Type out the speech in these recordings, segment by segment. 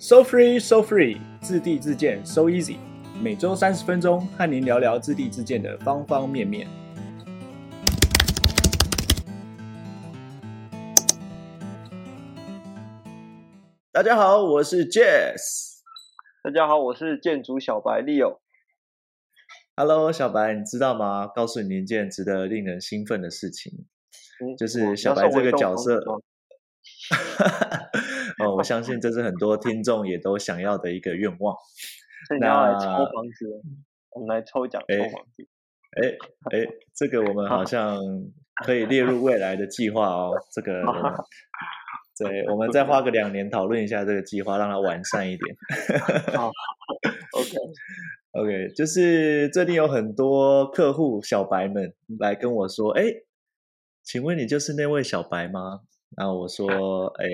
So free, so free，自地自建，so easy。每周三十分钟，和您聊聊自地自建的方方面面。大家好，我是 Jess。大家好，我是建筑小白 Leo。Hello，小白，你知道吗？告诉你一件值得令人兴奋的事情，嗯、就是小白这个角色。哦，我相信这是很多听众也都想要的一个愿望。那来抽房子，我们来抽奖抽房子。哎哎，这个我们好像可以列入未来的计划哦。这个，对，我们再花个两年讨论一下这个计划，让它完善一点。好，OK OK，就是最近有很多客户小白们来跟我说，哎，请问你就是那位小白吗？然后我说，哎，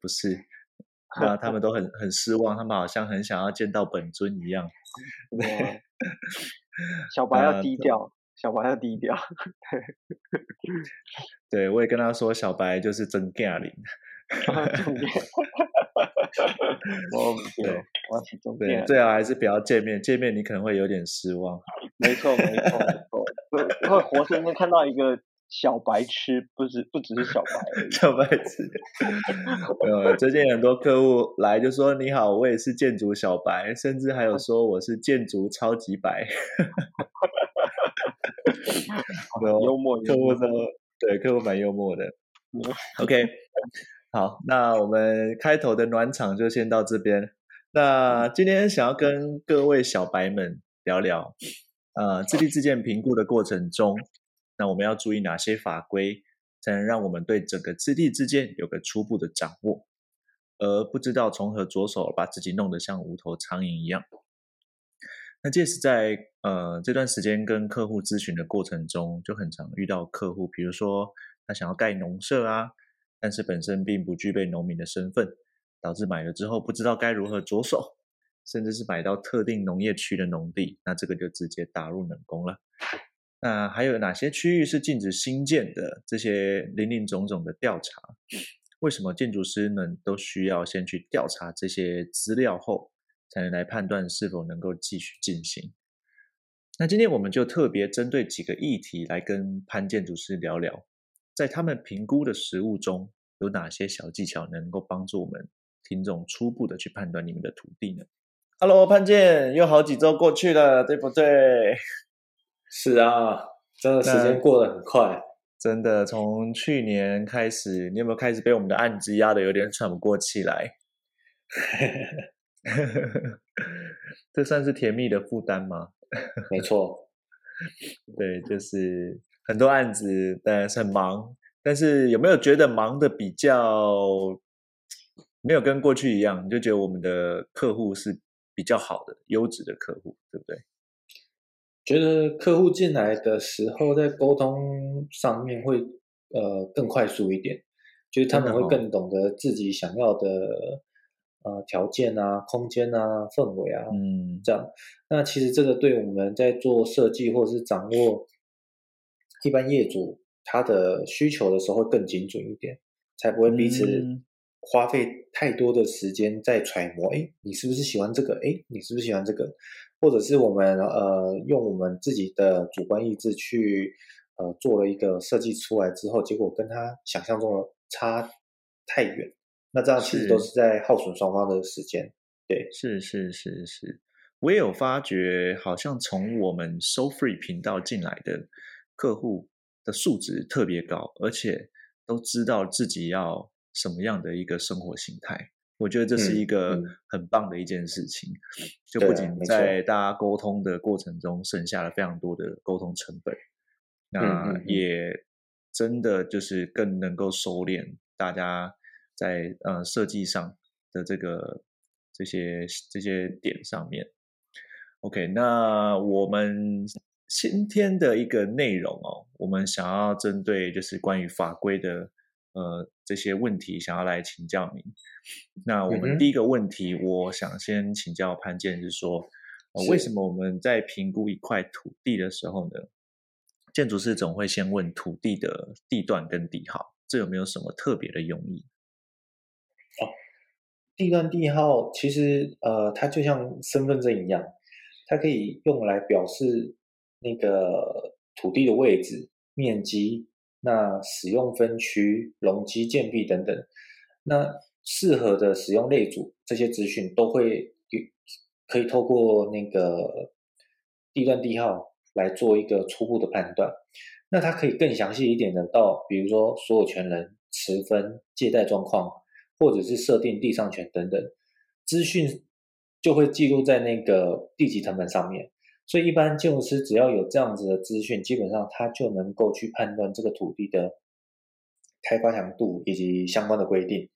不是，那他们都很很失望，他们好像很想要见到本尊一样。对，小白要低调，小白要低调。对，我也跟他说，小白就是真干灵。我对，我对，最好还是不要见面，见面你可能会有点失望。没错，没错，没错，会活生生看到一个。小白痴不是不只是小白，小白痴。呃，最近很多客户来就说：“你好，我也是建筑小白，甚至还有说我是建筑超级白。”幽默，客户都：“对，客户蛮幽默的。嗯” OK，好，那我们开头的暖场就先到这边。那今天想要跟各位小白们聊聊，呃，自地自建评估的过程中。那我们要注意哪些法规，才能让我们对整个自地之间有个初步的掌握，而不知道从何着手，把自己弄得像无头苍蝇一样。那届时在呃这段时间跟客户咨询的过程中，就很常遇到客户，比如说他想要盖农舍啊，但是本身并不具备农民的身份，导致买了之后不知道该如何着手，甚至是买到特定农业区的农地，那这个就直接打入冷宫了。那还有哪些区域是禁止新建的？这些林林总总的调查，为什么建筑师们都需要先去调查这些资料后，才能来判断是否能够继续进行？那今天我们就特别针对几个议题来跟潘建筑师聊聊，在他们评估的实务中，有哪些小技巧能够帮助我们听众初步的去判断你们的土地呢？Hello，潘建，又好几周过去了，对不对？是啊，真的时间过得很快。真的，从去年开始，你有没有开始被我们的案子压得有点喘不过气来？这算是甜蜜的负担吗？没错，对，就是很多案子，当然是很忙，但是有没有觉得忙的比较没有跟过去一样？你就觉得我们的客户是比较好的、优质的客户，对不对？觉得客户进来的时候，在沟通上面会呃更快速一点，就是他们会更懂得自己想要的呃条件啊、空间啊、氛围啊，嗯，这样。那其实这个对我们在做设计或者是掌握一般业主他的需求的时候会更精准一点，才不会彼此花费太多的时间在揣摩。哎，你是不是喜欢这个？哎，你是不是喜欢这个？或者是我们呃用我们自己的主观意志去呃做了一个设计出来之后，结果跟他想象中的差太远，那这样其实都是在耗损双方的时间。对，是是是是，我也有发觉，好像从我们 So Free 频道进来的客户的素质特别高，而且都知道自己要什么样的一个生活形态。我觉得这是一个很棒的一件事情，嗯嗯、就不仅在大家沟通的过程中省下了非常多的沟通成本，那也真的就是更能够收敛大家在呃设计上的这个这些这些点上面。OK，那我们今天的一个内容哦，我们想要针对就是关于法规的。呃，这些问题想要来请教您。那我们第一个问题，我想先请教潘建，是说，呃，为什么我们在评估一块土地的时候呢，建筑师总会先问土地的地段跟地号，这有没有什么特别的用意？哦，地段地号其实呃，它就像身份证一样，它可以用来表示那个土地的位置、面积、那使用分区、容积建蔽等等，那适合的使用类组这些资讯都会可以透过那个地段地号来做一个初步的判断。那它可以更详细一点的到，比如说所有权人、持分、借贷状况。或者是设定地上权等等资讯，就会记录在那个地籍謄本上面。所以，一般建筑师只要有这样子的资讯，基本上他就能够去判断这个土地的开发强度以及相关的规定。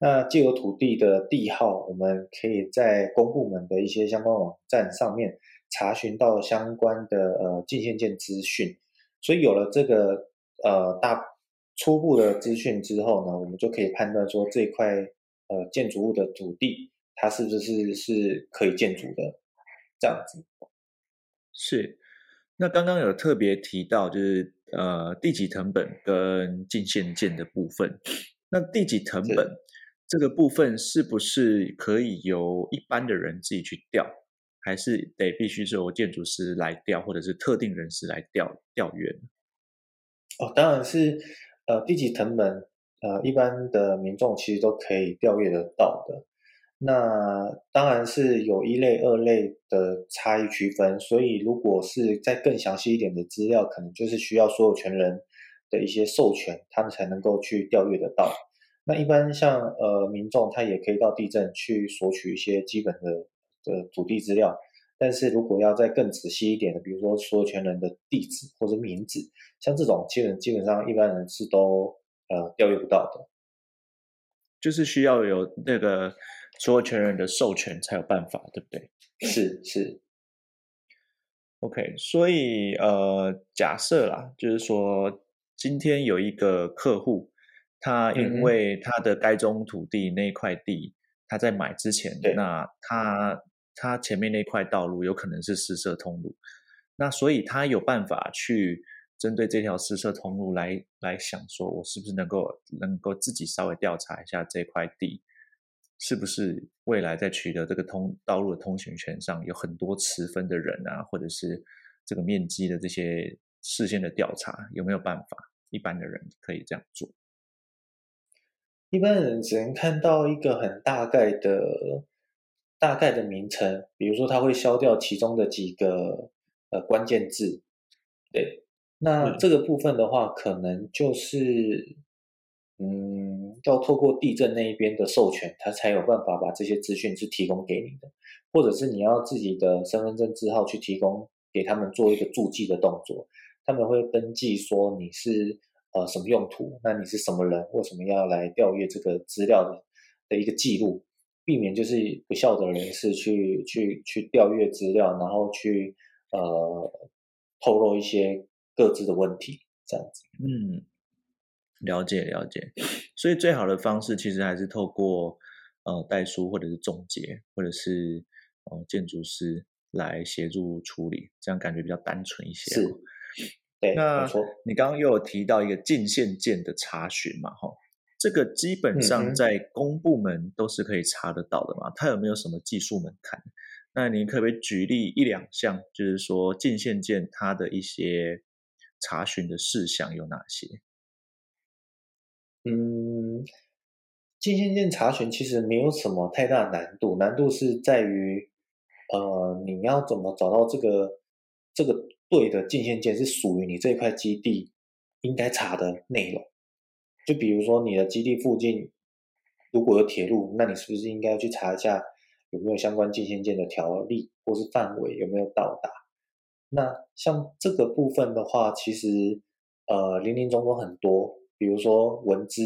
那既有土地的地号，我们可以在公部门的一些相关网站上面查询到相关的呃进线件资讯。所以，有了这个呃大。初步的资讯之后呢，我们就可以判断说这块呃建筑物的土地它是不是是可以建筑的这样子。是，那刚刚有特别提到就是呃地级藤本跟进线件的部分。那地级藤本这个部分是不是可以由一般的人自己去调，还是得必须是由建筑师来调，或者是特定人士来调调阅？哦，当然是。呃，地级藤本，呃，一般的民众其实都可以调阅得到的。那当然是有一类、二类的差异区分，所以如果是再更详细一点的资料，可能就是需要所有权人的一些授权，他们才能够去调阅得到。那一般像呃民众，他也可以到地政去索取一些基本的的土地资料。但是如果要再更仔细一点的，比如说所有权人的地址或者名字，像这种基本基本上一般人是都呃调阅不到的，就是需要有那个所有权人的授权才有办法，对不对？是是，OK。所以呃，假设啦，就是说今天有一个客户，他因为他的该宗土地那块地，他在买之前，那他。他前面那块道路有可能是私设通路，那所以他有办法去针对这条私设通路来来想说，我是不是能够能够自己稍微调查一下这块地，是不是未来在取得这个通道路的通行权上有很多持分的人啊，或者是这个面积的这些事先的调查有没有办法？一般的人可以这样做，一般人只能看到一个很大概的。大概的名称，比如说他会消掉其中的几个呃关键字，对，那这个部分的话，可能就是嗯，要透过地震那一边的授权，他才有办法把这些资讯是提供给你的，或者是你要自己的身份证字号去提供给他们做一个注记的动作，他们会登记说你是呃什么用途，那你是什么人，为什么要来调阅这个资料的的一个记录。避免就是不孝的人士去去去调阅资料，然后去呃透露一些各自的问题，这样子。嗯，了解了解。所以最好的方式其实还是透过呃代书或者是仲介，或者是呃建筑师来协助处理，这样感觉比较单纯一些。是，对，那。你刚刚又有提到一个进线件的查询嘛，哈。这个基本上在公部门都是可以查得到的嘛？它有没有什么技术门槛？那你可不可以举例一两项，就是说进线件它的一些查询的事项有哪些？嗯，进线件查询其实没有什么太大难度，难度是在于，呃，你要怎么找到这个这个对的进线件是属于你这块基地应该查的内容。就比如说你的基地附近如果有铁路，那你是不是应该要去查一下有没有相关进线件的条例或是范围有没有到达？那像这个部分的话，其实呃林林总总很多，比如说文资，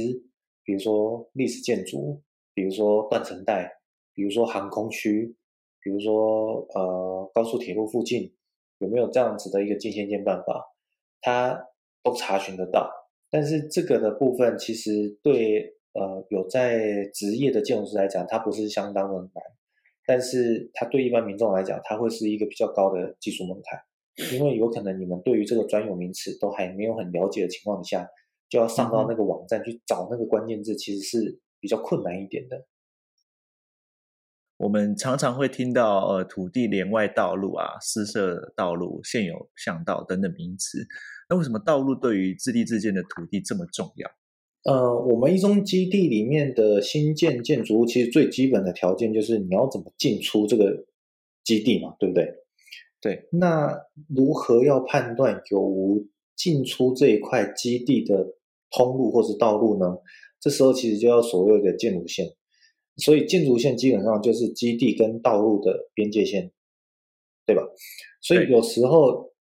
比如说历史建筑，比如说断层带，比如说航空区，比如说呃高速铁路附近有没有这样子的一个进线件办法，它都查询得到。但是这个的部分其实对呃有在职业的建筑师来讲，它不是相当的难，但是它对一般民众来讲，它会是一个比较高的技术门槛，因为有可能你们对于这个专有名词都还没有很了解的情况下，就要上到那个网站去找那个关键字，其实是比较困难一点的。我们常常会听到呃土地连外道路啊、私设道路、现有巷道等等名词。那为什么道路对于自立自建的土地这么重要？呃，我们一中基地里面的新建建筑物，其实最基本的条件就是你要怎么进出这个基地嘛，对不对？对。那如何要判断有无进出这一块基地的通路或是道路呢？这时候其实就要所谓的建筑线。所以建筑线基本上就是基地跟道路的边界线，对吧？所以有时候。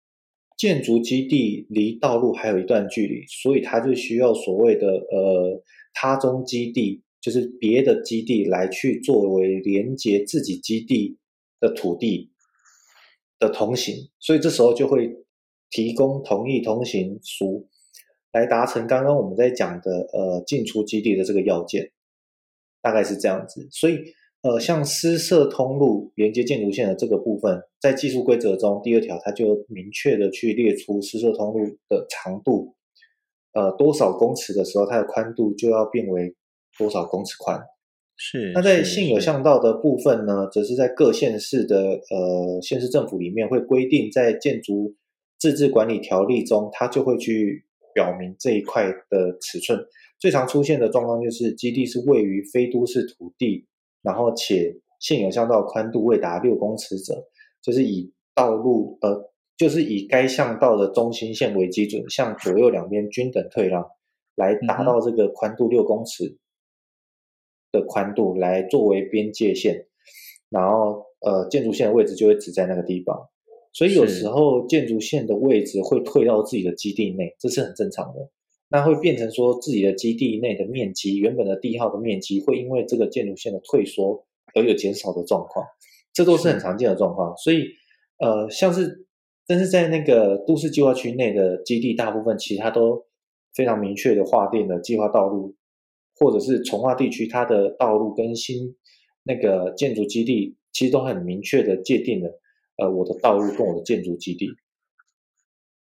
建筑基地离道路还有一段距离，所以它就需要所谓的呃他中基地，就是别的基地来去作为连接自己基地的土地的通行，所以这时候就会提供同意通行书，来达成刚刚我们在讲的呃进出基地的这个要件，大概是这样子，所以。呃，像私设通路连接建筑线的这个部分，在技术规则中，第二条它就明确的去列出私设通路的长度，呃，多少公尺的时候，它的宽度就要变为多少公尺宽。是。那在现有巷道的部分呢，则是在各县市的呃县市政府里面会规定，在建筑自治管理条例中，它就会去表明这一块的尺寸。最常出现的状况就是基地是位于非都市土地。然后且现有巷道宽度未达六公尺者，就是以道路呃，就是以该巷道的中心线为基准，向左右两边均等退让，来达到这个宽度六公尺的宽度，来作为边界线。然后呃，建筑线的位置就会指在那个地方。所以有时候建筑线的位置会退到自己的基地内，这是很正常的。那会变成说，自己的基地内的面积，原本的地号的面积，会因为这个建筑线的退缩而有减少的状况，这都是很常见的状况。所以，呃，像是，但是在那个都市计划区内的基地，大部分其他都非常明确的划定了计划道路，或者是从化地区，它的道路跟新那个建筑基地，其实都很明确的界定了，呃，我的道路跟我的建筑基地。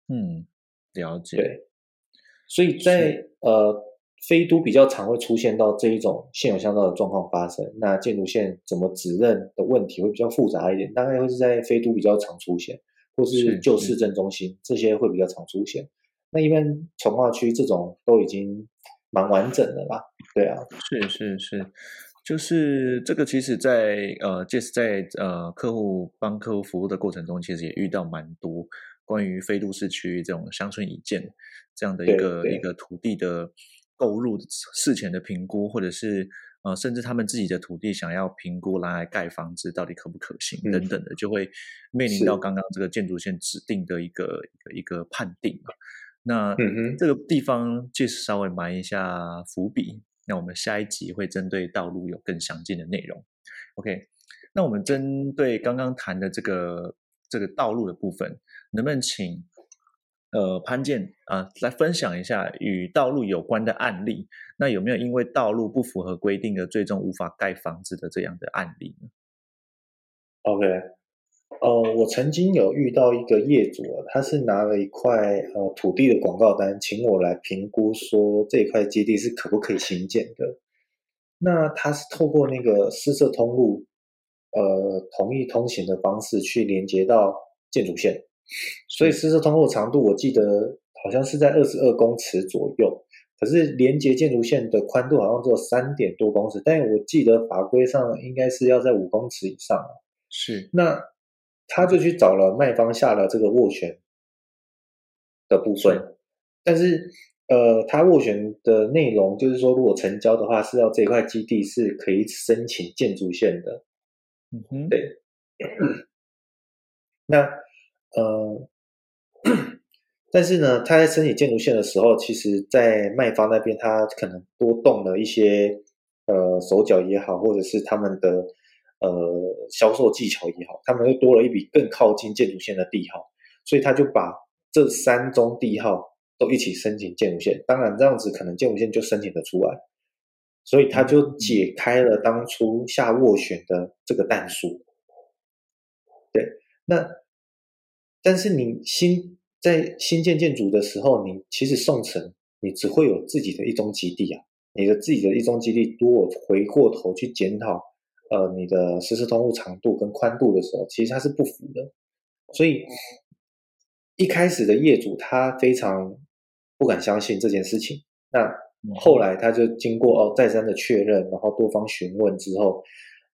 嗯，了解。所以在呃非都比较常会出现到这一种现有巷道的状况发生，那建筑线怎么指认的问题会比较复杂一点，大概会是在非都比较常出现，或是旧市政中心这些会比较常出现。那一般从化区这种都已经蛮完整的啦，对啊，是是是，就是这个其实在呃，即使在呃客户帮客户服务的过程中，其实也遇到蛮多。关于非都市区这种乡村已建这样的一个一个土地的购入事前的评估，或者是呃，甚至他们自己的土地想要评估来盖房子到底可不可行等等的，就会面临到刚刚这个建筑线指定的一个一个一个判定嘛。那这个地方就是稍微埋一下伏笔，那我们下一集会针对道路有更详尽的内容。OK，那我们针对刚刚谈的这个。这个道路的部分，能不能请呃潘健啊来分享一下与道路有关的案例？那有没有因为道路不符合规定而最终无法盖房子的这样的案例呢？OK，呃，我曾经有遇到一个业主，他是拿了一块呃土地的广告单，请我来评估说这块基地是可不可以兴建的。那他是透过那个私设通路。呃，同意通行的方式去连接到建筑线，所以私设通路长度我记得好像是在二十二公尺左右，可是连接建筑线的宽度好像只有三点多公尺，但我记得法规上应该是要在五公尺以上。是，那他就去找了卖方下了这个斡旋的部分，但是呃，他斡旋的内容就是说，如果成交的话，是要这块基地是可以申请建筑线的。嗯哼，对。那呃，但是呢，他在申请建筑线的时候，其实，在卖方那边，他可能多动了一些呃手脚也好，或者是他们的呃销售技巧也好，他们又多了一笔更靠近建筑线的地号，所以他就把这三宗地号都一起申请建筑线。当然，这样子可能建筑线就申请得出来。所以他就解开了当初下斡旋的这个弹书。对，那但是你新在新建建筑的时候，你其实宋城，你只会有自己的一宗基地啊，你的自己的一中基地，如果回过头去检讨，呃你的实时通路长度跟宽度的时候，其实它是不符的。所以一开始的业主他非常不敢相信这件事情。那后来他就经过哦再三的确认，然后多方询问之后，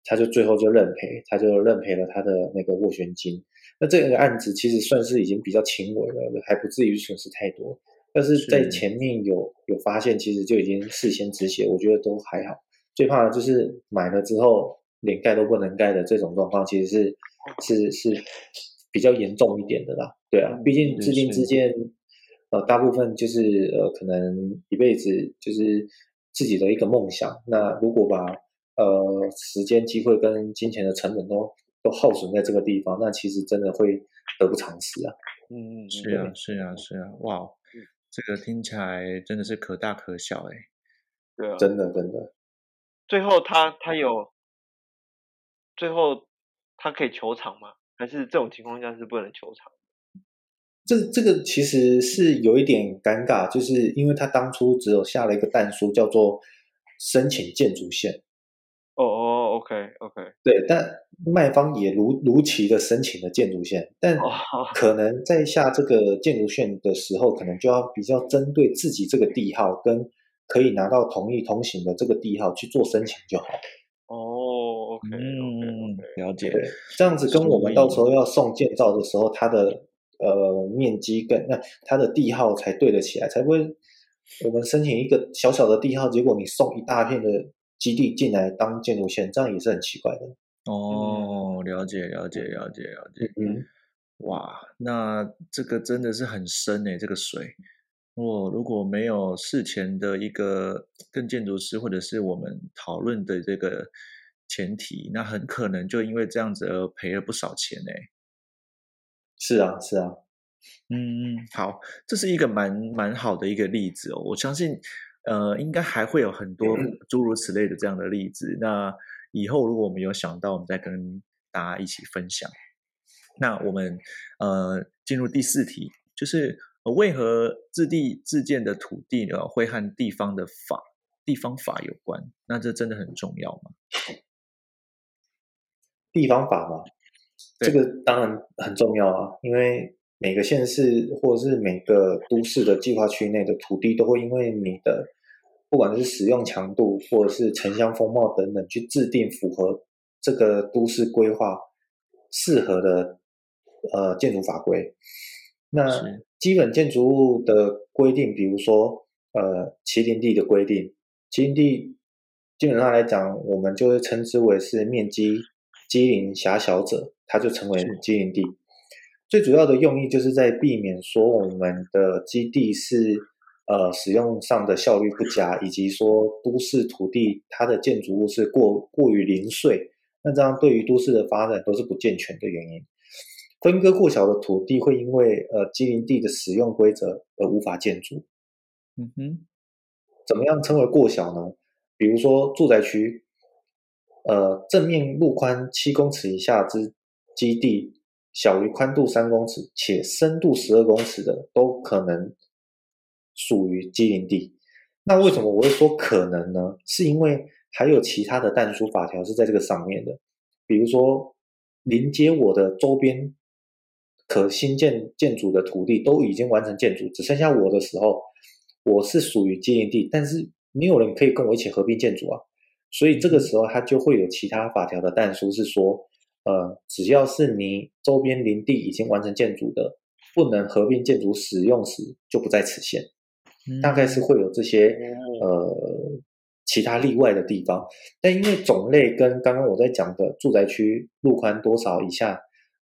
他就最后就认赔，他就认赔了他的那个斡旋金。那这个案子其实算是已经比较轻微了，还不至于损失太多。但是在前面有有发现，其实就已经事先止血，我觉得都还好。最怕的就是买了之后连盖都不能盖的这种状况，其实是是是比较严重一点的啦。对啊，毕竟自定之间，呃，大部分就是呃，可能一辈子就是自己的一个梦想。那如果把呃时间、机会跟金钱的成本都都耗损在这个地方，那其实真的会得不偿失啊。嗯，是啊，是啊，是啊，哇。这个听起来真的是可大可小哎，对啊，真的真的。最后他他有，最后他可以求偿吗？还是这种情况下是不能求偿？这这个其实是有一点尴尬，就是因为他当初只有下了一个蛋书，叫做申请建筑线。哦哦，OK OK，对，但卖方也如如期的申请了建筑线，但可能在下这个建筑线的时候，可能就要比较针对自己这个地号跟可以拿到同意通行的这个地号去做申请就好。哦，OK，嗯，了解。这样子跟我们到时候要送建造的时候，它的呃面积跟那它的地号才对得起来，才不会我们申请一个小小的地号，结果你送一大片的。基地进来当建筑线，这样也是很奇怪的。哦，了解，了解，了解，了解。嗯，哇，那这个真的是很深诶，这个水。我如果没有事前的一个跟建筑师或者是我们讨论的这个前提，那很可能就因为这样子而赔了不少钱呢。是啊，是啊。嗯，好，这是一个蛮蛮好的一个例子哦，我相信。呃，应该还会有很多诸如此类的这样的例子。那以后如果我们有想到，我们再跟大家一起分享。那我们呃进入第四题，就是为何自地自建的土地呢会和地方的法、地方法有关？那这真的很重要吗？地方法嘛，这个当然很重要啊，因为。每个县市或者是每个都市的计划区内的土地，都会因为你的不管是使用强度或者是城乡风貌等等，去制定符合这个都市规划适合的呃建筑法规。那基本建筑物的规定，比如说呃麒麟地的规定，麒麟地基本上来讲，我们就会称之为是面积畸零狭小者，它就成为畸零地。最主要的用意就是在避免说我们的基地是呃使用上的效率不佳，以及说都市土地它的建筑物是过过于零碎，那这样对于都市的发展都是不健全的原因。分割过小的土地会因为呃基林地的使用规则而无法建筑。嗯哼，怎么样称为过小呢？比如说住宅区，呃正面路宽七公尺以下之基地。小于宽度三公尺且深度十二公尺的都可能属于畸零地。那为什么我会说可能呢？是因为还有其他的但书法条是在这个上面的，比如说临接我的周边可新建建筑的土地都已经完成建筑，只剩下我的时候，我是属于畸零地，但是没有人可以跟我一起合并建筑啊。所以这个时候它就会有其他法条的但书是说。呃，只要是你周边林地已经完成建筑的，不能合并建筑使用时，就不在此限。大概是会有这些呃其他例外的地方，但因为种类跟刚刚我在讲的住宅区路宽多少以下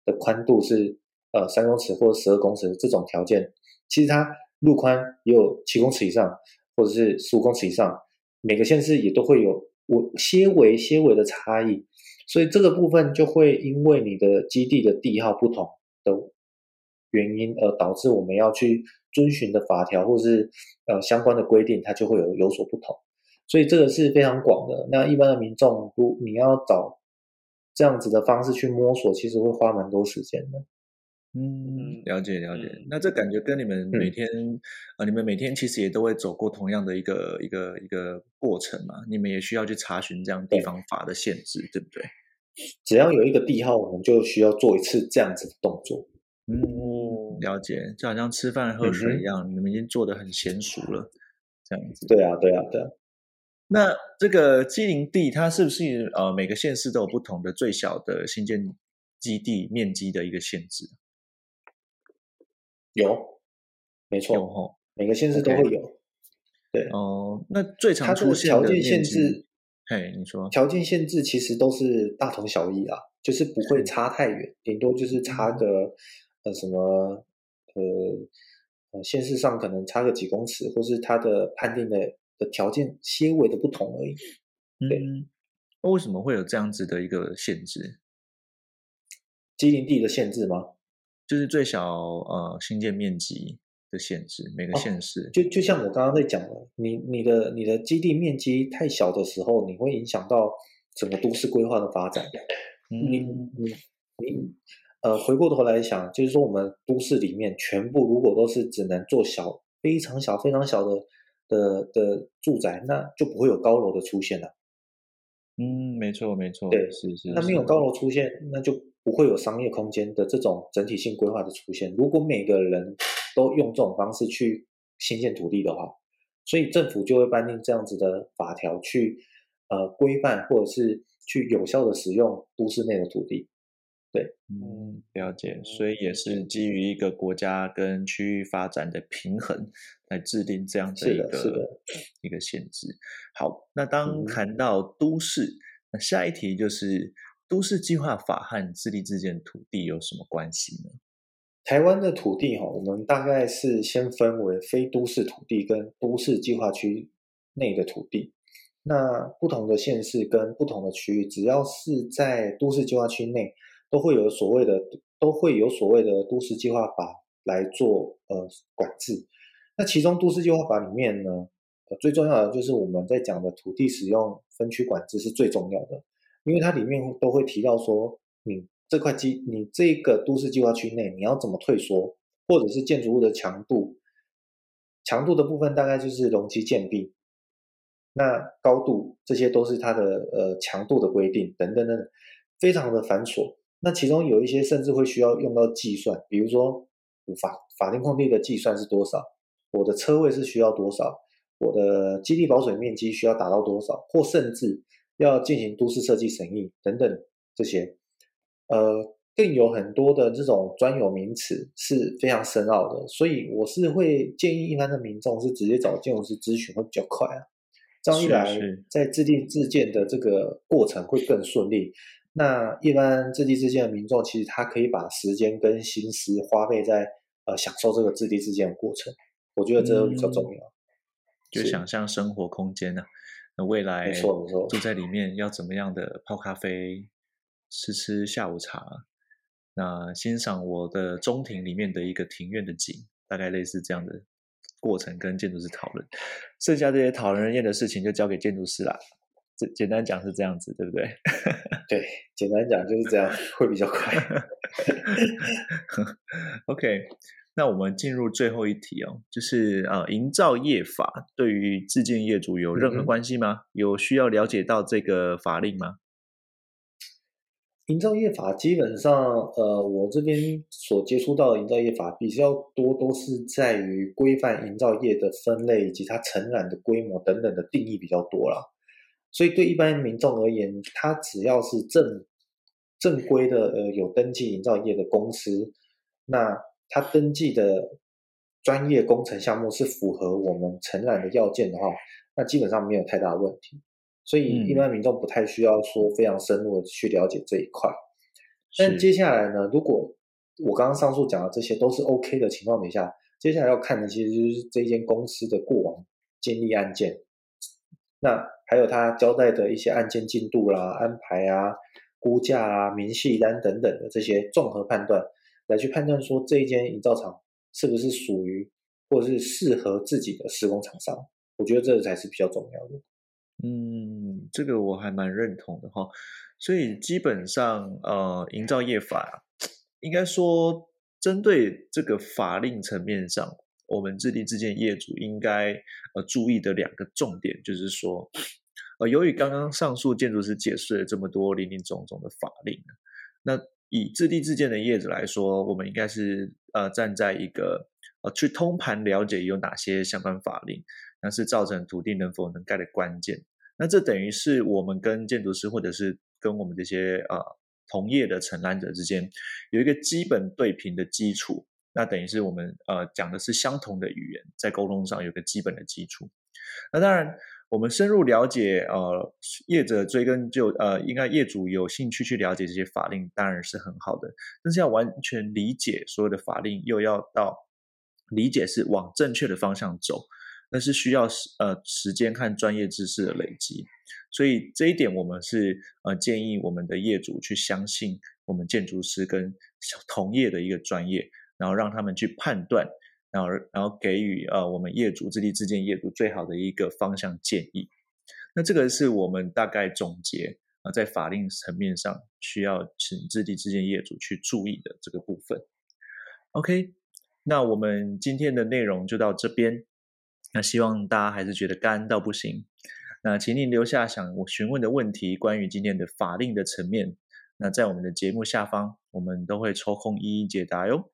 的宽度是呃三公尺或者十二公尺这种条件，其实它路宽也有七公尺以上或者是十五公尺以上，每个县市也都会有我些微些微的差异。所以这个部分就会因为你的基地的地号不同的原因，而导致我们要去遵循的法条或是呃相关的规定，它就会有有所不同。所以这个是非常广的。那一般的民众，如你要找这样子的方式去摸索，其实会花蛮多时间的。嗯，了解了解。嗯、那这感觉跟你们每天、嗯、呃，你们每天其实也都会走过同样的一个一个一个过程嘛？你们也需要去查询这样地方法的限制，对，对不对？只要有一个地号，我们就需要做一次这样子的动作。嗯，了解，就好像吃饭喝水一样，嗯、你们已经做的很娴熟了，这样子。对啊，对啊，对啊。那这个基林地，它是不是呃每个县市都有不同的最小的新建基地面积的一个限制？有，没错，哦，每个县市都会有。对哦，那最常出现的条件限制，嘿，你说条件限制其实都是大同小异啊，就是不会差太远，顶多就是差个呃什么呃呃县市上可能差个几公尺，或是它的判定的的条件些微的不同而已。对，嗯，为什么会有这样子的一个限制？基林地的限制吗？就是最小呃新建面积的限制，每个县市。哦、就就像我刚刚在讲的，你你的你的基地面积太小的时候，你会影响到整个都市规划的发展。嗯、你你你呃，回过头来想，就是说我们都市里面全部如果都是只能做小非常小非常小的的的住宅，那就不会有高楼的出现了。嗯，没错没错，对，是是。那没有高楼出现，那就。不会有商业空间的这种整体性规划的出现。如果每个人都用这种方式去新建土地的话，所以政府就会颁定这样子的法条去呃规范或者是去有效的使用都市内的土地。对，嗯，了解。所以也是基于一个国家跟区域发展的平衡来制定这样的一个一个限制。好，那当谈到都市，嗯、那下一题就是。都市计划法和自立自建土地有什么关系呢？台湾的土地哈，我们大概是先分为非都市土地跟都市计划区内的土地。那不同的县市跟不同的区域，只要是在都市计划区内，都会有所谓的都会有所谓的都市计划法来做呃管制。那其中都市计划法里面呢，最重要的就是我们在讲的土地使用分区管制是最重要的。因为它里面都会提到说，你这块基，你这个都市计划区内，你要怎么退缩，或者是建筑物的强度，强度的部分大概就是容积建蔽，那高度这些都是它的呃强度的规定等等等，非常的繁琐。那其中有一些甚至会需要用到计算，比如说法法定空地的计算是多少，我的车位是需要多少，我的基地保水面积需要达到多少，或甚至。要进行都市设计审议等等这些，呃，更有很多的这种专有名词是非常深奥的，所以我是会建议一般的民众是直接找建筑师咨询会比较快啊，这样一来，在自立自建的这个过程会更顺利。那一般自立自建的民众，其实他可以把时间跟心思花费在呃享受这个自立自建的过程，我觉得这个比较重要。嗯、就想象生活空间呢、啊。那未来住在里面要怎么样的泡咖啡、吃吃下午茶，那欣赏我的中庭里面的一个庭院的景，大概类似这样的过程跟建筑师讨论。剩下这些讨人厌的事情就交给建筑师啦。这简单讲是这样子，对不对？对，简单讲就是这样，会比较快。OK。那我们进入最后一题哦，就是啊，营造业法对于自建业主有任何关系吗？嗯、有需要了解到这个法令吗？营造业法基本上，呃，我这边所接触到的营造业法比较多，都是在于规范营造业的分类以及它承揽的规模等等的定义比较多啦。所以对一般民众而言，它只要是正正规的呃有登记营造业的公司，那他登记的专业工程项目是符合我们承揽的要件的话，那基本上没有太大的问题。所以一般民众不太需要说非常深入的去了解这一块。但接下来呢，如果我刚刚上述讲的这些都是 OK 的情况底下，接下来要看的其实就是这间公司的过往经历案件，那还有他交代的一些案件进度啦、安排啊、估价啊、明细单等等的这些综合判断。来去判断说这一间营造厂是不是属于或者是适合自己的施工厂商，我觉得这才是比较重要的。嗯，这个我还蛮认同的哈。所以基本上，呃，营造业法应该说针对这个法令层面上，我们自地自建业主应该呃注意的两个重点，就是说，呃，由于刚刚上述建筑师解释了这么多林林总总的法令，那以自地自建的业者来说，我们应该是呃站在一个呃去通盘了解有哪些相关法令，那是造成土地能否能盖的关键。那这等于是我们跟建筑师或者是跟我们这些呃同业的承揽者之间有一个基本对平的基础。那等于是我们呃讲的是相同的语言，在沟通上有个基本的基础。那当然，我们深入了解呃业者追根究呃，应该业主有兴趣去了解这些法令，当然是很好的。但是要完全理解所有的法令，又要到理解是往正确的方向走，那是需要时呃时间和专业知识的累积。所以这一点，我们是呃建议我们的业主去相信我们建筑师跟同业的一个专业。然后让他们去判断，然后然后给予呃我们业主自地自建业主最好的一个方向建议。那这个是我们大概总结啊，在法令层面上需要请自地自建业主去注意的这个部分。OK，那我们今天的内容就到这边。那希望大家还是觉得干到不行。那请您留下想我询问的问题，关于今天的法令的层面。那在我们的节目下方，我们都会抽空一一解答哟。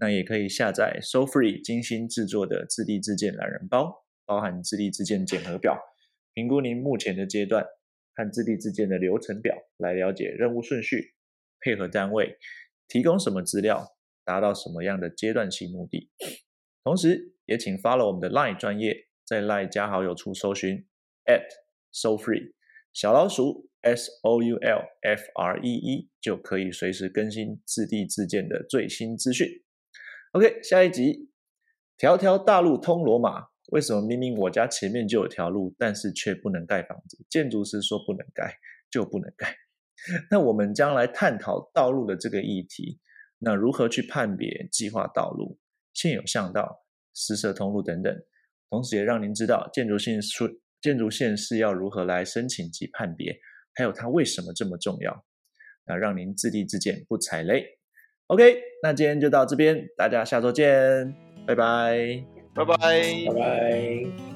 那也可以下载 SoFree 精心制作的自立自建懒人包，包含自立自建检核表，评估您目前的阶段和自立自建的流程表，来了解任务顺序，配合单位提供什么资料，达到什么样的阶段性目的。同时，也请 follow 我们的 LINE 专业，在 LINE 加好友处搜寻 at SoFree 小老鼠 S O U L F R E E，就可以随时更新自立自建的最新资讯。OK，下一集，条条大路通罗马。为什么明明我家前面就有条路，但是却不能盖房子？建筑师说不能盖，就不能盖。那我们将来探讨道路的这个议题。那如何去判别计划道路、现有巷道、私设通路等等？同时也让您知道建筑线是建筑线是要如何来申请及判别，还有它为什么这么重要？那让您自地自建不踩雷。OK，那今天就到这边，大家下周见，拜拜，拜拜，拜拜。